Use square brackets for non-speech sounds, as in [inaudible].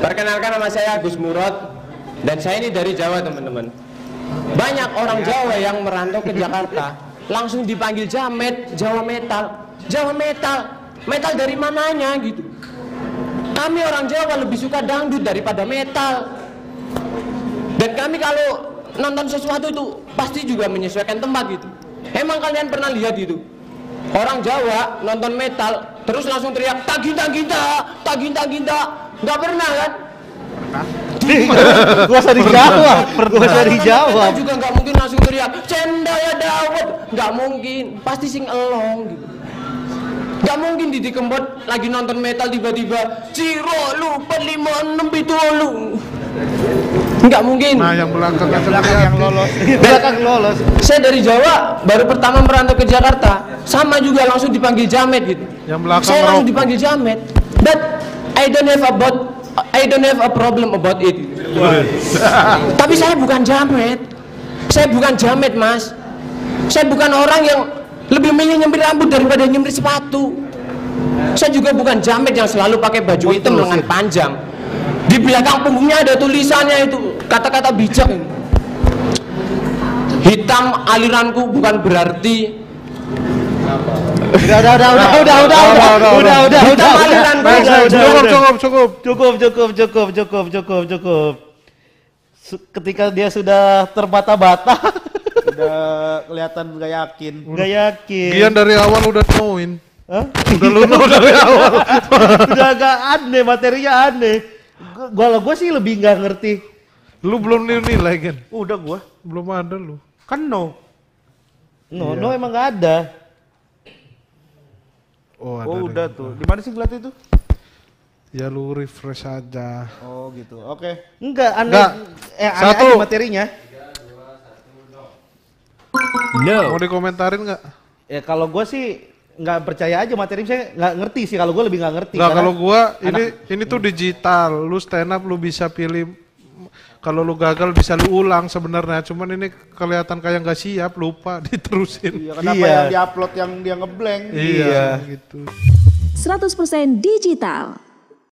Perkenalkan nama saya Gus Murad dan saya ini dari Jawa teman-teman. Banyak orang Jawa yang merantau ke Jakarta langsung dipanggil Jamet, Jawa Metal, Jawa Metal, metal dari mananya gitu. Kami orang Jawa lebih suka dangdut daripada metal. Dan kami kalau nonton sesuatu itu pasti juga menyesuaikan tempat gitu. Emang kalian pernah lihat itu? Orang Jawa nonton metal terus langsung teriak taginta ginta, taginta ginta. Nggak pernah kan? Gua usah dijawab, gua usah dijawab. Kita juga nggak mungkin langsung teriak cendaya dawet, nggak mungkin. Pasti sing elong gitu. Gak mungkin Didi Kempot lagi nonton metal tiba-tiba Ciro lu 456 itu lu. Nggak mungkin. Nah, yang belakang yang Belakang yang lolos, belakang lolos. Saya dari Jawa baru pertama merantau ke Jakarta. Sama juga langsung dipanggil Jamet gitu. Yang belakang Saya langsung dipanggil Jamet. But I don't have about I don't have a problem about it. Tapi saya bukan Jamet. Saya bukan Jamet mas. Saya bukan orang yang lebih milih nyempir rambut daripada nyempir sepatu. Saya juga bukan Jamet yang selalu pakai baju hitam lengan panjang. Di belakang punggungnya ada tulisannya itu Kata-kata bijak. Hitam aliranku bukan berarti Udah, udah, udah, udah, udah, udah, udah, udah, udah, udah, udah, udah, udah, Cukup, udah. cukup, cukup. Cukup, cukup, cukup, cukup, cukup, cukup. Ketika dia sudah terbata-bata, Udah kelihatan nggak yakin. nggak yakin. Gian dari awal udah knowin. Hah? Udah lu dari awal. [laughs] Udah agak aneh, materinya aneh. Gua, gua sih lebih nggak ngerti. Lu belum nilai kan? Udah gua, Belum ada lu. kan no. No, no emang nggak ada. Oh, ada. Oh udah tuh. Di mana sih ngeliat itu? Ya lu refresh aja. Oh gitu. Oke. Enggak, aneh. Nggak. Eh, aneh Satu. aja materinya. Mau dikomentarin nggak? Ya kalau gua sih nggak percaya aja materi saya nggak ngerti sih kalau gua lebih nggak ngerti. Nggak, karena kalau gua ini anak- ini tuh digital. Lu stand up lu bisa pilih kalau lu gagal bisa lu ulang sebenarnya. Cuman ini kelihatan kayak nggak siap, lupa [laughs] diterusin. Iya kenapa Iya. yang diupload yang dia ngeblank? Iya, gitu. 100% digital.